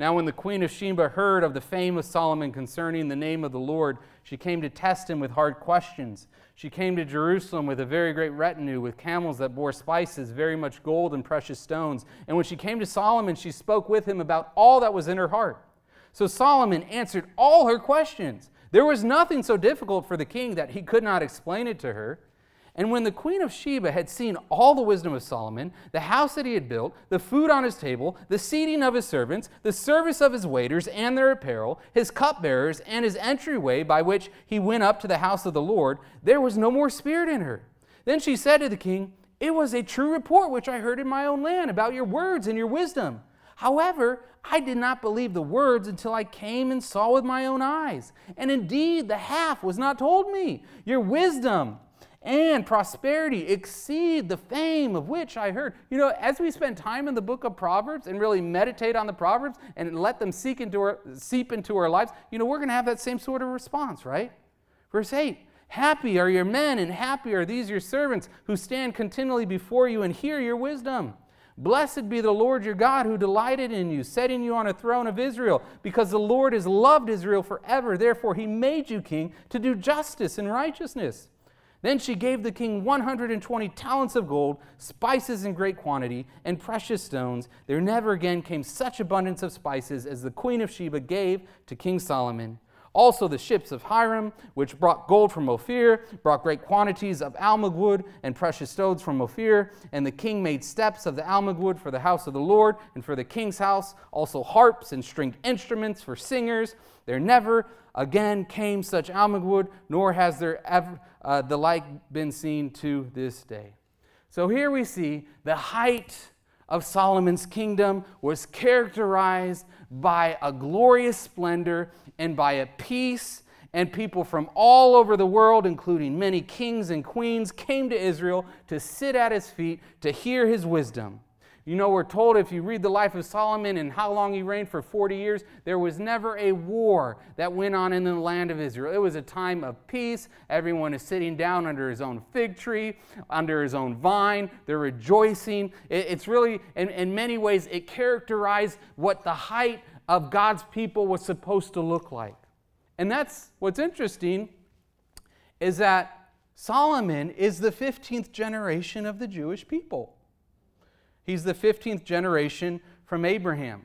Now, when the queen of Sheba heard of the fame of Solomon concerning the name of the Lord, she came to test him with hard questions. She came to Jerusalem with a very great retinue, with camels that bore spices, very much gold and precious stones. And when she came to Solomon, she spoke with him about all that was in her heart. So Solomon answered all her questions. There was nothing so difficult for the king that he could not explain it to her. And when the queen of Sheba had seen all the wisdom of Solomon, the house that he had built, the food on his table, the seating of his servants, the service of his waiters and their apparel, his cupbearers, and his entryway by which he went up to the house of the Lord, there was no more spirit in her. Then she said to the king, It was a true report which I heard in my own land about your words and your wisdom. However, I did not believe the words until I came and saw with my own eyes. And indeed, the half was not told me. Your wisdom and prosperity exceed the fame of which I heard. You know, as we spend time in the book of Proverbs and really meditate on the Proverbs and let them seep into our, seep into our lives, you know, we're going to have that same sort of response, right? Verse 8 Happy are your men, and happy are these your servants who stand continually before you and hear your wisdom. Blessed be the Lord your God who delighted in you, setting you on a throne of Israel, because the Lord has loved Israel forever. Therefore, he made you king to do justice and righteousness. Then she gave the king 120 talents of gold, spices in great quantity, and precious stones. There never again came such abundance of spices as the queen of Sheba gave to King Solomon. Also, the ships of Hiram, which brought gold from Ophir, brought great quantities of almug wood and precious stones from Ophir. And the king made steps of the almug wood for the house of the Lord and for the king's house, also harps and stringed instruments for singers. There never again came such almug wood, nor has there ever uh, the like been seen to this day. So here we see the height of Solomon's kingdom was characterized by a glorious splendor and by a peace, and people from all over the world, including many kings and queens, came to Israel to sit at his feet to hear his wisdom. You know, we're told if you read the life of Solomon and how long he reigned for 40 years, there was never a war that went on in the land of Israel. It was a time of peace. Everyone is sitting down under his own fig tree, under his own vine. They're rejoicing. It's really, in, in many ways, it characterized what the height of God's people was supposed to look like. And that's what's interesting is that Solomon is the 15th generation of the Jewish people. He's the 15th generation from Abraham.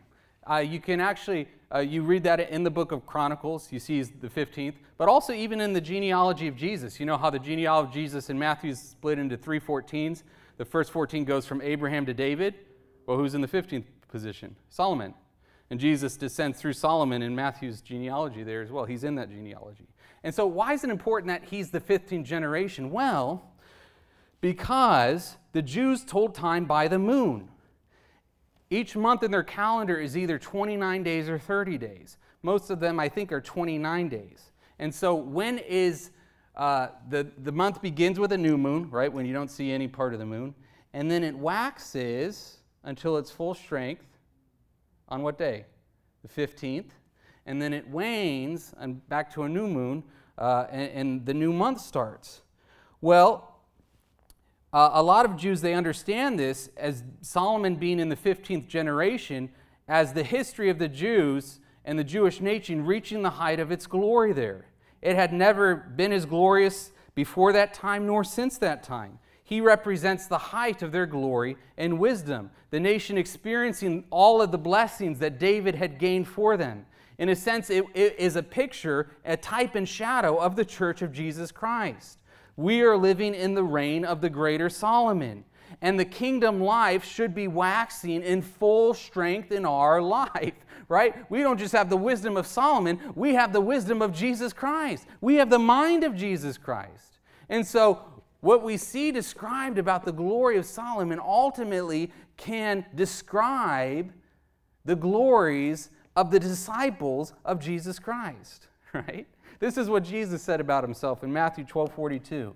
Uh, you can actually, uh, you read that in the book of Chronicles, you see he's the 15th, but also even in the genealogy of Jesus. You know how the genealogy of Jesus in Matthew is split into three 14s? The first 14 goes from Abraham to David. Well, who's in the 15th position? Solomon. And Jesus descends through Solomon in Matthew's genealogy there as well. He's in that genealogy. And so, why is it important that he's the 15th generation? Well, because the Jews told time by the moon. Each month in their calendar is either 29 days or 30 days. Most of them, I think, are 29 days. And so, when is uh, the, the month begins with a new moon, right? When you don't see any part of the moon. And then it waxes until its full strength on what day? The 15th. And then it wanes and back to a new moon, uh, and, and the new month starts. Well, uh, a lot of Jews, they understand this as Solomon being in the 15th generation, as the history of the Jews and the Jewish nation reaching the height of its glory there. It had never been as glorious before that time nor since that time. He represents the height of their glory and wisdom, the nation experiencing all of the blessings that David had gained for them. In a sense, it, it is a picture, a type and shadow of the church of Jesus Christ. We are living in the reign of the greater Solomon, and the kingdom life should be waxing in full strength in our life, (laughs) right? We don't just have the wisdom of Solomon, we have the wisdom of Jesus Christ. We have the mind of Jesus Christ. And so, what we see described about the glory of Solomon ultimately can describe the glories of the disciples of Jesus Christ, (laughs) right? This is what Jesus said about himself in Matthew 12 42.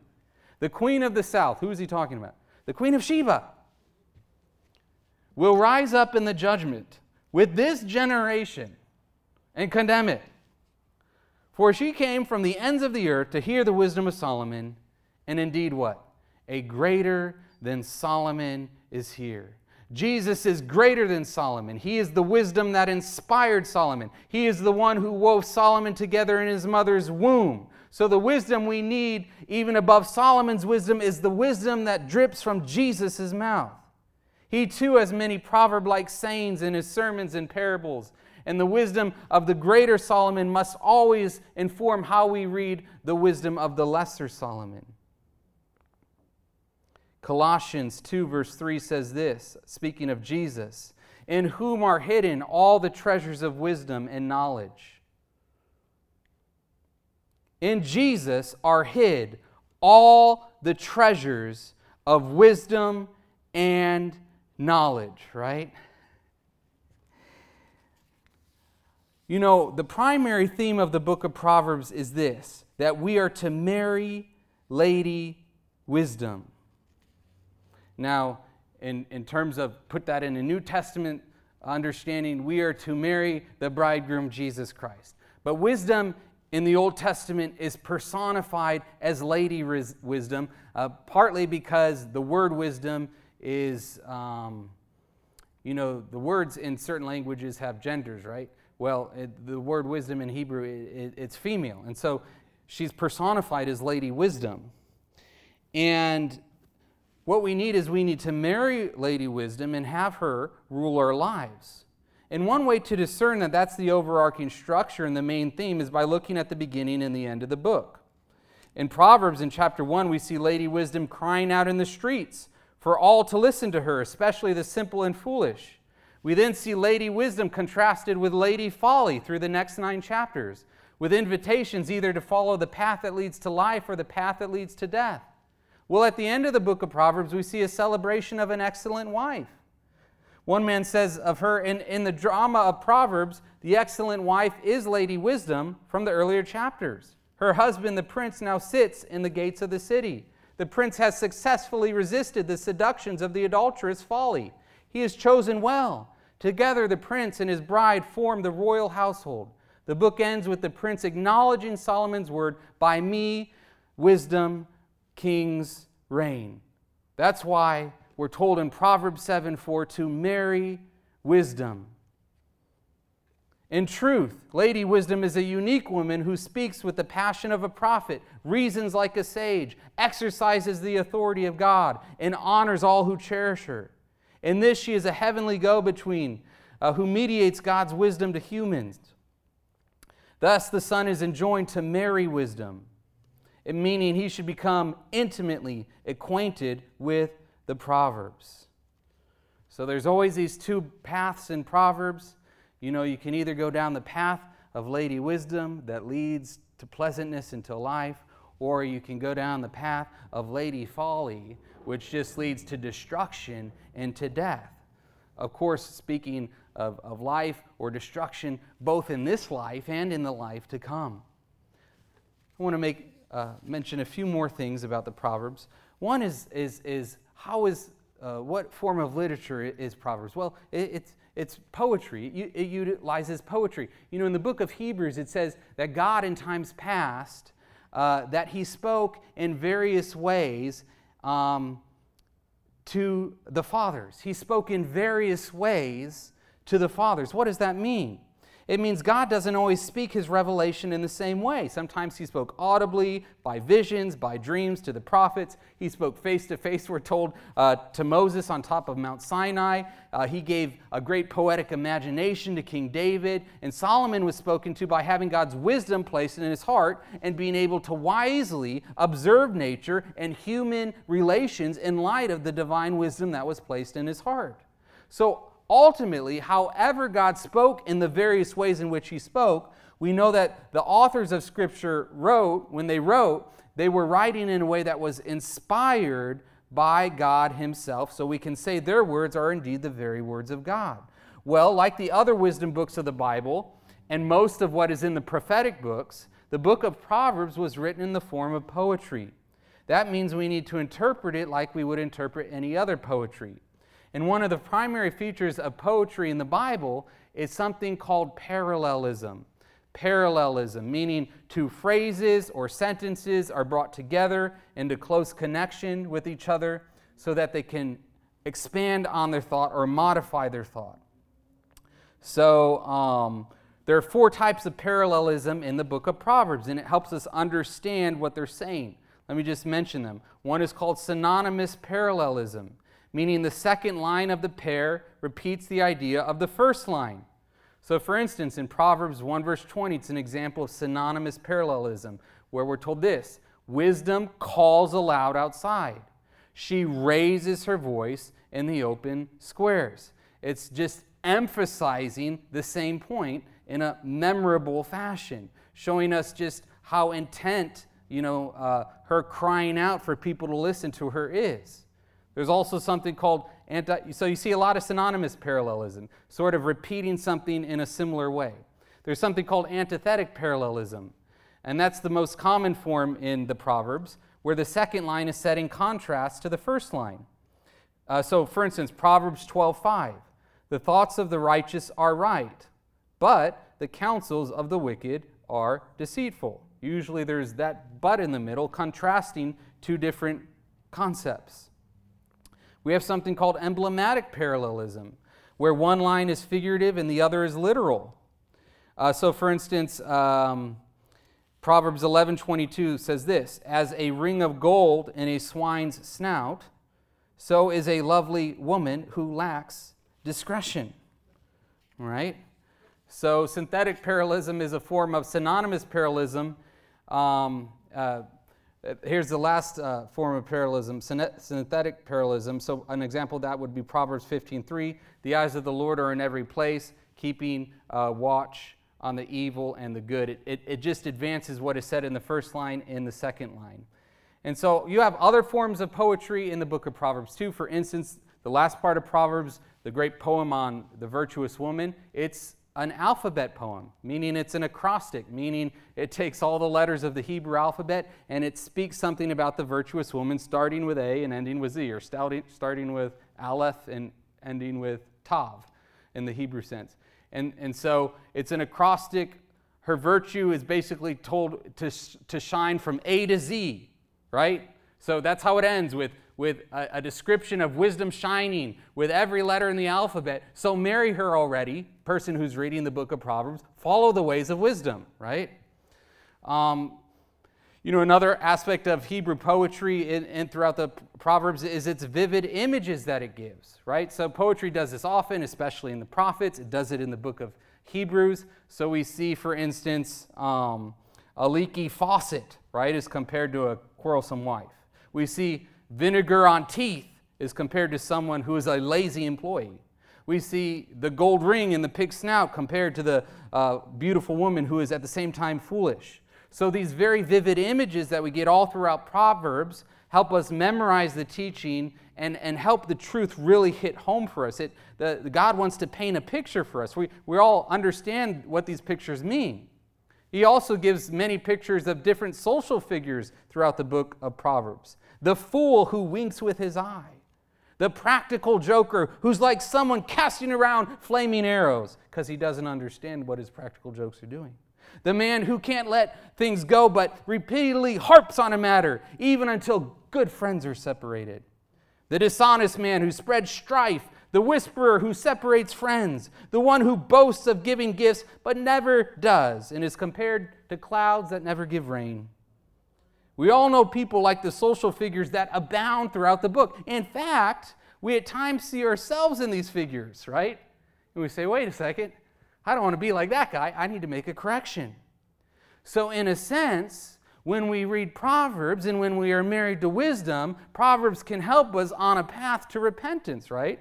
The queen of the south, who is he talking about? The queen of Sheba will rise up in the judgment with this generation and condemn it. For she came from the ends of the earth to hear the wisdom of Solomon and indeed, what? A greater than Solomon is here. Jesus is greater than Solomon. He is the wisdom that inspired Solomon. He is the one who wove Solomon together in his mother's womb. So, the wisdom we need, even above Solomon's wisdom, is the wisdom that drips from Jesus' mouth. He too has many proverb like sayings in his sermons and parables. And the wisdom of the greater Solomon must always inform how we read the wisdom of the lesser Solomon. Colossians 2, verse 3 says this, speaking of Jesus, in whom are hidden all the treasures of wisdom and knowledge. In Jesus are hid all the treasures of wisdom and knowledge, right? You know, the primary theme of the book of Proverbs is this that we are to marry Lady Wisdom. Now, in, in terms of put that in a New Testament understanding, we are to marry the bridegroom Jesus Christ. But wisdom in the Old Testament is personified as lady wisdom, uh, partly because the word wisdom is, um, you know, the words in certain languages have genders, right? Well, it, the word wisdom in Hebrew, it, it's female. And so she's personified as lady wisdom. And what we need is we need to marry Lady Wisdom and have her rule our lives. And one way to discern that that's the overarching structure and the main theme is by looking at the beginning and the end of the book. In Proverbs, in chapter 1, we see Lady Wisdom crying out in the streets for all to listen to her, especially the simple and foolish. We then see Lady Wisdom contrasted with Lady Folly through the next nine chapters, with invitations either to follow the path that leads to life or the path that leads to death. Well, at the end of the book of Proverbs, we see a celebration of an excellent wife. One man says of her, in, in the drama of Proverbs, the excellent wife is Lady Wisdom from the earlier chapters. Her husband, the prince, now sits in the gates of the city. The prince has successfully resisted the seductions of the adulterous folly. He has chosen well. Together, the prince and his bride form the royal household. The book ends with the prince acknowledging Solomon's word By me, wisdom kings reign. That's why we're told in Proverbs 7 4 to marry wisdom. In truth, Lady Wisdom is a unique woman who speaks with the passion of a prophet, reasons like a sage, exercises the authority of God, and honors all who cherish her. In this, she is a heavenly go between uh, who mediates God's wisdom to humans. Thus, the Son is enjoined to marry wisdom meaning he should become intimately acquainted with the Proverbs. So there's always these two paths in Proverbs. You know, you can either go down the path of Lady Wisdom that leads to pleasantness into life, or you can go down the path of Lady Folly, which just leads to destruction and to death. Of course, speaking of, of life or destruction, both in this life and in the life to come. I want to make uh, mention a few more things about the Proverbs. One is, is, is how is, uh, what form of literature is Proverbs? Well, it, it's, it's poetry. It, utilizes poetry. You know, in the book of Hebrews, it says that God in times past, uh, that he spoke in various ways um, to the fathers. He spoke in various ways to the fathers. What does that mean? It means God doesn't always speak his revelation in the same way. Sometimes he spoke audibly, by visions, by dreams to the prophets. He spoke face to face, (laughs) we're told, uh, to Moses on top of Mount Sinai. Uh, he gave a great poetic imagination to King David. And Solomon was spoken to by having God's wisdom placed in his heart and being able to wisely observe nature and human relations in light of the divine wisdom that was placed in his heart. So ultimately, however God spoke in the various ways in which he spoke, we know that the authors of Scripture wrote, when they wrote, they were writing in a way that was inspired by God Himself, so we can say their words are indeed the very words of God. Well, like the other wisdom books of the Bible, and most of what is in the prophetic books, the book of Proverbs was written in the form of poetry. That means we need to interpret it like we would interpret any other poetry. And one of the primary features of poetry in the Bible is something called parallelism. Parallelism, meaning two phrases or sentences are brought together into close connection with each other so that they can expand on their thought or modify their thought. So, um, there are four types of parallelism in the book of Proverbs, and it helps us understand what they're saying. Let me just mention them. One is called synonymous parallelism meaning the second line of the pair repeats the idea of the first line. So, for instance, in Proverbs 1, verse 20, it's an example of synonymous parallelism where we're told this Wisdom calls aloud outside. She raises her voice in the open squares. It's just emphasizing the same point in a memorable fashion, showing us just how intent, you know, uh, her crying out for people to listen to her is. There's also something called anti, so you see a lot of synonymous parallelism, sort of repeating something in a similar way. There's something called antithetic parallelism, and that's the most common form in the Proverbs, where the second line is set in contrast to the first line. Uh, so, for instance, Proverbs 12:5, the thoughts of the righteous are right, but the counsels of the wicked are deceitful. Usually there's that but in the middle, contrasting two different concepts. We have something called emblematic parallelism, where one line is figurative and the other is literal. Uh, so, for instance, um, Proverbs 11:22 says this: "As a ring of gold in a swine's snout, so is a lovely woman who lacks discretion." Right. So, synthetic parallelism is a form of synonymous parallelism. Um, uh, here's the last uh, form of parallelism, synthetic parallelism. So an example of that would be Proverbs 15:3. The eyes of the Lord are in every place, keeping uh, watch on the evil and the good. It, it, it just advances what is said in the first line in the second line. And so you have other forms of poetry in the book of Proverbs too. For instance, the last part of Proverbs, the great poem on the virtuous woman, it's an alphabet poem, meaning it's an acrostic, meaning it takes all the letters of the Hebrew alphabet and it speaks something about the virtuous woman starting with A and ending with Z, or starting with Aleph and ending with Tav in the Hebrew sense. And, and so it's an acrostic. Her virtue is basically told to, to shine from A to Z, right? So that's how it ends with with a, a, description of wisdom shining with every letter in the alphabet. So marry her already, person who's reading the book of Proverbs. Follow the ways of wisdom, right? Um, you know, another aspect of Hebrew poetry in, throughout the Proverbs is its vivid images that it gives, right? So poetry does this often, especially in the prophets. It does it in the book of Hebrews. So we see, for instance, um, a leaky faucet, right, is compared to a quarrelsome wife. We see Vinegar on teeth is compared to someone who is a lazy employee. We see the gold ring in the pig's snout compared to the uh, beautiful woman who is at the same time foolish. So, these very vivid images that we get all throughout Proverbs help us memorize the teaching and, and help the truth really hit home for us. It, the, the God wants to paint a picture for us. We, we all understand what these pictures mean. He also gives many pictures of different social figures throughout the book of Proverbs the fool who winks with his eye, the practical joker who's like someone casting around flaming arrows because he doesn't understand what his practical jokes are doing. The man who can't let things go but repeatedly harps on a matter even until good friends are separated. The dishonest man who spreads strife the whisperer who separates friends, the one who boasts of giving gifts but never does, and is compared to clouds that never give rain. We all know people like the social figures that abound throughout the book. In fact, we at times see ourselves in these figures, right? And we say, wait a second, I don't want to be like that guy. I need to make a correction. So, in a sense, when we read Proverbs and when we are married to wisdom, Proverbs can help us on a path to repentance, right?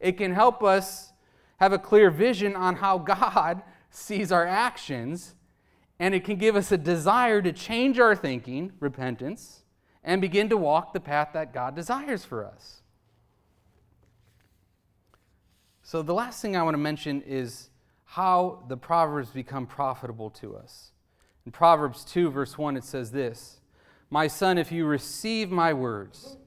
It can help us have a clear vision on how (laughs) God sees our actions, and it can give us a desire to change our thinking, repentance, and begin to walk the path that God desires for us. So, the last thing I want to mention is how the Proverbs become profitable to us. In Proverbs 2, verse 1, it says this My son, if you receive my words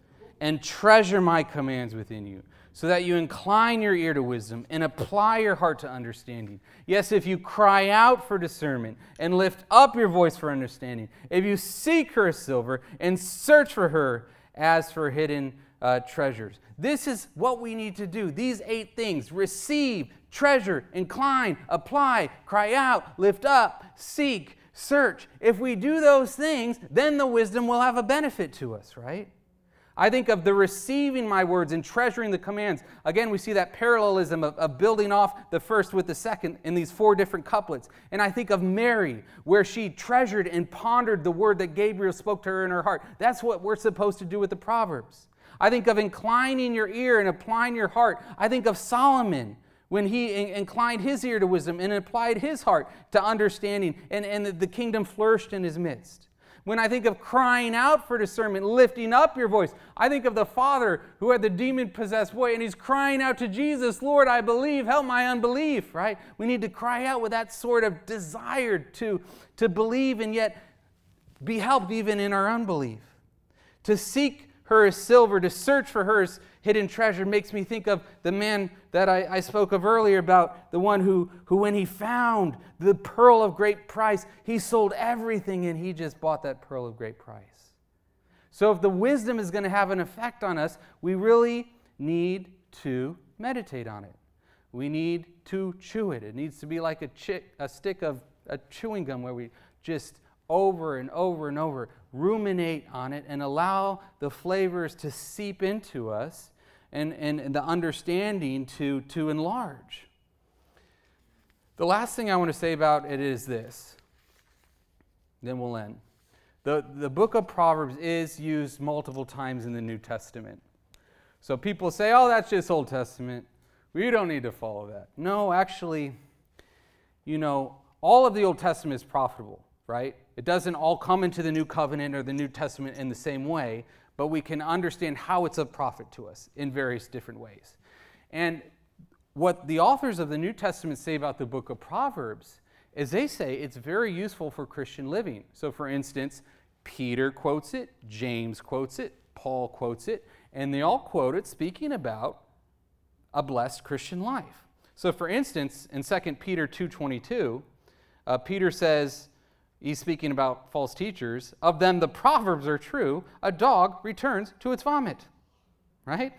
and treasure my commands within you, so that you incline your ear to wisdom and apply your heart to understanding. Yes, if you cry out for discernment and lift up your voice for understanding, if you seek her as silver and search for her as for hidden uh, treasures. This is what we need to do. These eight things receive, treasure, incline, apply, cry out, lift up, seek, search. If we do those things, then the wisdom will have a benefit to us, right? I think of the receiving my words and treasuring the commands. Again, we see that parallelism of, of, building off the first with the second in these four different couplets. And I think of Mary, where she treasured and pondered the word that Gabriel spoke to her in her heart. That's what we're supposed to do with the Proverbs. I think of inclining your ear and applying your heart. I think of Solomon, when he inclined his ear to wisdom and applied his heart to understanding, and, and the kingdom flourished in his midst. When I think of crying out for discernment, lifting up your voice, I think of the father who had the demon possessed boy and he's crying out to Jesus, Lord, I believe, help my unbelief, right? We need to cry out with that sort of desire to, to believe and yet be helped even in our unbelief. To seek her as silver, to search for her as hidden treasure makes me think of the man that I, I, spoke of earlier about the one who, who, when he found the pearl of great price, he sold everything and he just bought that pearl of great price. So, if the wisdom is going to have an effect on us, we really need to meditate on it. We need to chew it. It needs to be like a, a stick of a chewing gum where we just over and over and over ruminate on it and allow the flavors to seep into us and, and, the understanding to, to enlarge. The last thing I want to say about it is this, then we'll end. The, the book of Proverbs is used multiple times in the New Testament. So people say, oh, that's just Old Testament. We don't need to follow that. No, actually, you know, all of the Old Testament is profitable, right? It doesn't all come into the New Covenant or the New Testament in the same way, but we can understand how it's a profit to us in various different ways. And what the authors of the New Testament say about the book of Proverbs is they say it's very useful for Christian living. So, for instance, Peter quotes it, James quotes it, Paul quotes it, and they all quote it speaking about a blessed Christian life. So, for instance, in 2 Peter 2.22, uh, Peter says, he's speaking about false teachers, of them the proverbs are true, a dog returns to its vomit. Right?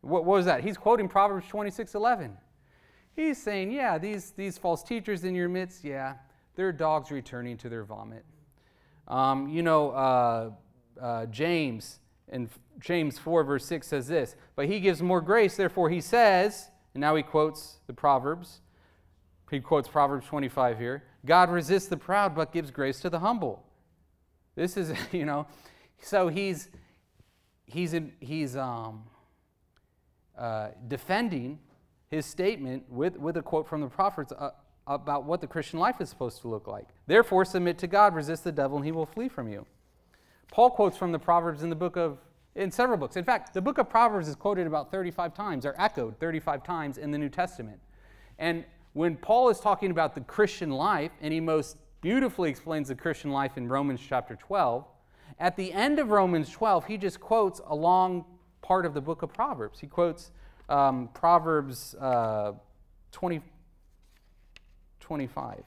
What, was that? He's quoting Proverbs 26 11. He's saying, yeah, these, these false teachers in your midst, yeah, they're dogs returning to their vomit. Um, you know, uh, uh, James in James 4, verse 6 says this, but he gives more grace, therefore he says, and now he quotes the Proverbs. He quotes Proverbs 25 here. God resists the proud but gives grace to the humble. This is, (laughs) you know, so he's he's in, he's um, uh, defending his statement with, with a quote from the prophets uh, about what the Christian life is supposed to look like. Therefore, submit to God, resist the devil, and he will flee from you. Paul quotes from the Proverbs in the book of, in several books. In fact, the book of Proverbs is quoted about 35 times, or echoed 35 times in the New Testament. And when Paul is talking about the Christian life, and he most beautifully explains the Christian life in Romans chapter 12, at the end of Romans 12, he just quotes a long part of the book of Proverbs. He quotes um, Proverbs uh, 20, 25.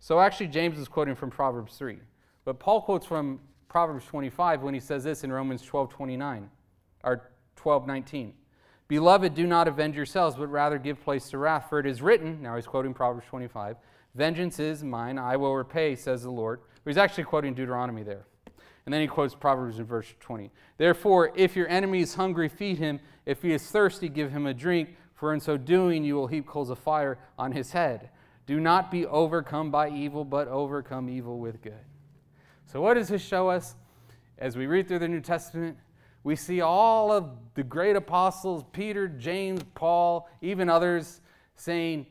So actually, James is quoting from Proverbs 3. But Paul quotes from Proverbs 25 when he says this in Romans 12, 29, or 12, 19. Beloved, do not avenge yourselves, but rather give place to wrath. For it is written, now he's quoting Proverbs 25, Vengeance is mine, I will repay, says the Lord. He's actually quoting Deuteronomy there. And then he quotes Proverbs in verse 20. Therefore, if your enemy is hungry, feed him. If he is thirsty, give him a drink, for in so doing you will heap coals of fire on his head. Do not be overcome by evil, but overcome evil with good. So, what does this show us? As we read through the New Testament, we see all of the great apostles, Peter, James, Paul, even others, saying,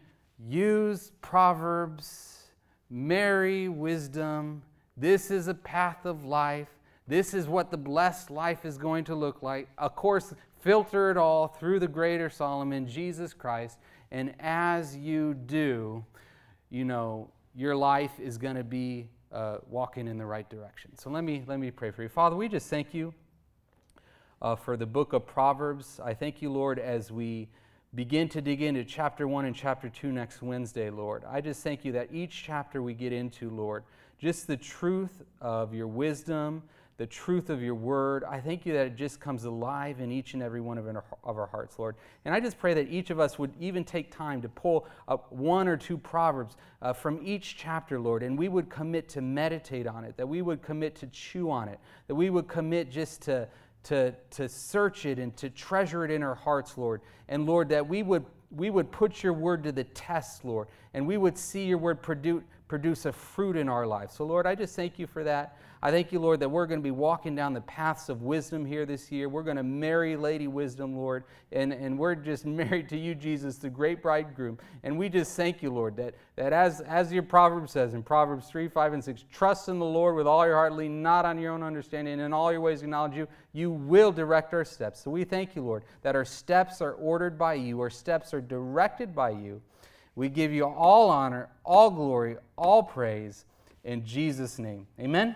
use Proverbs, marry wisdom. This is a path of life. This is what the blessed life is going to look like. Of course, filter it all through the greater Solomon, Jesus Christ. And as you do, you know, your life is going to be uh, walking in the right direction. So let me, let me pray for you. Father, we just thank you uh, for the book of Proverbs. I thank you, Lord, as we begin to dig into chapter 1 and chapter 2 next Wednesday, Lord. I just thank you that each chapter we get into, Lord, just the truth of your wisdom, the truth of your word. I thank you that it just comes alive in each and every one of our, of our hearts, Lord. And I just pray that each of us would even take time to pull up one or two proverbs uh, from each chapter, Lord, and we would commit to meditate on it, that we would commit to chew on it, that we would commit just to to, to search it and to treasure it in our hearts, Lord. And Lord, that we would, we would put your word to the test, Lord, and we would see your word produce, produce a fruit in our lives. So, Lord, I just thank you for that. I thank you, Lord, that we're going to be walking down the paths of wisdom here this year. We're going to marry Lady Wisdom, Lord, and, and we're just (laughs) married to you, Jesus, the great bridegroom. And we just thank you, Lord, that, that as, as your proverb says in Proverbs 3, 5, and 6, trust in the Lord with all your heart, lean not on your own understanding, and in all your ways acknowledge you, you will direct our steps. So we thank you, Lord, that our steps are ordered by you, our steps are directed by you. We give you all honor, all glory, all praise in Jesus' name. Amen.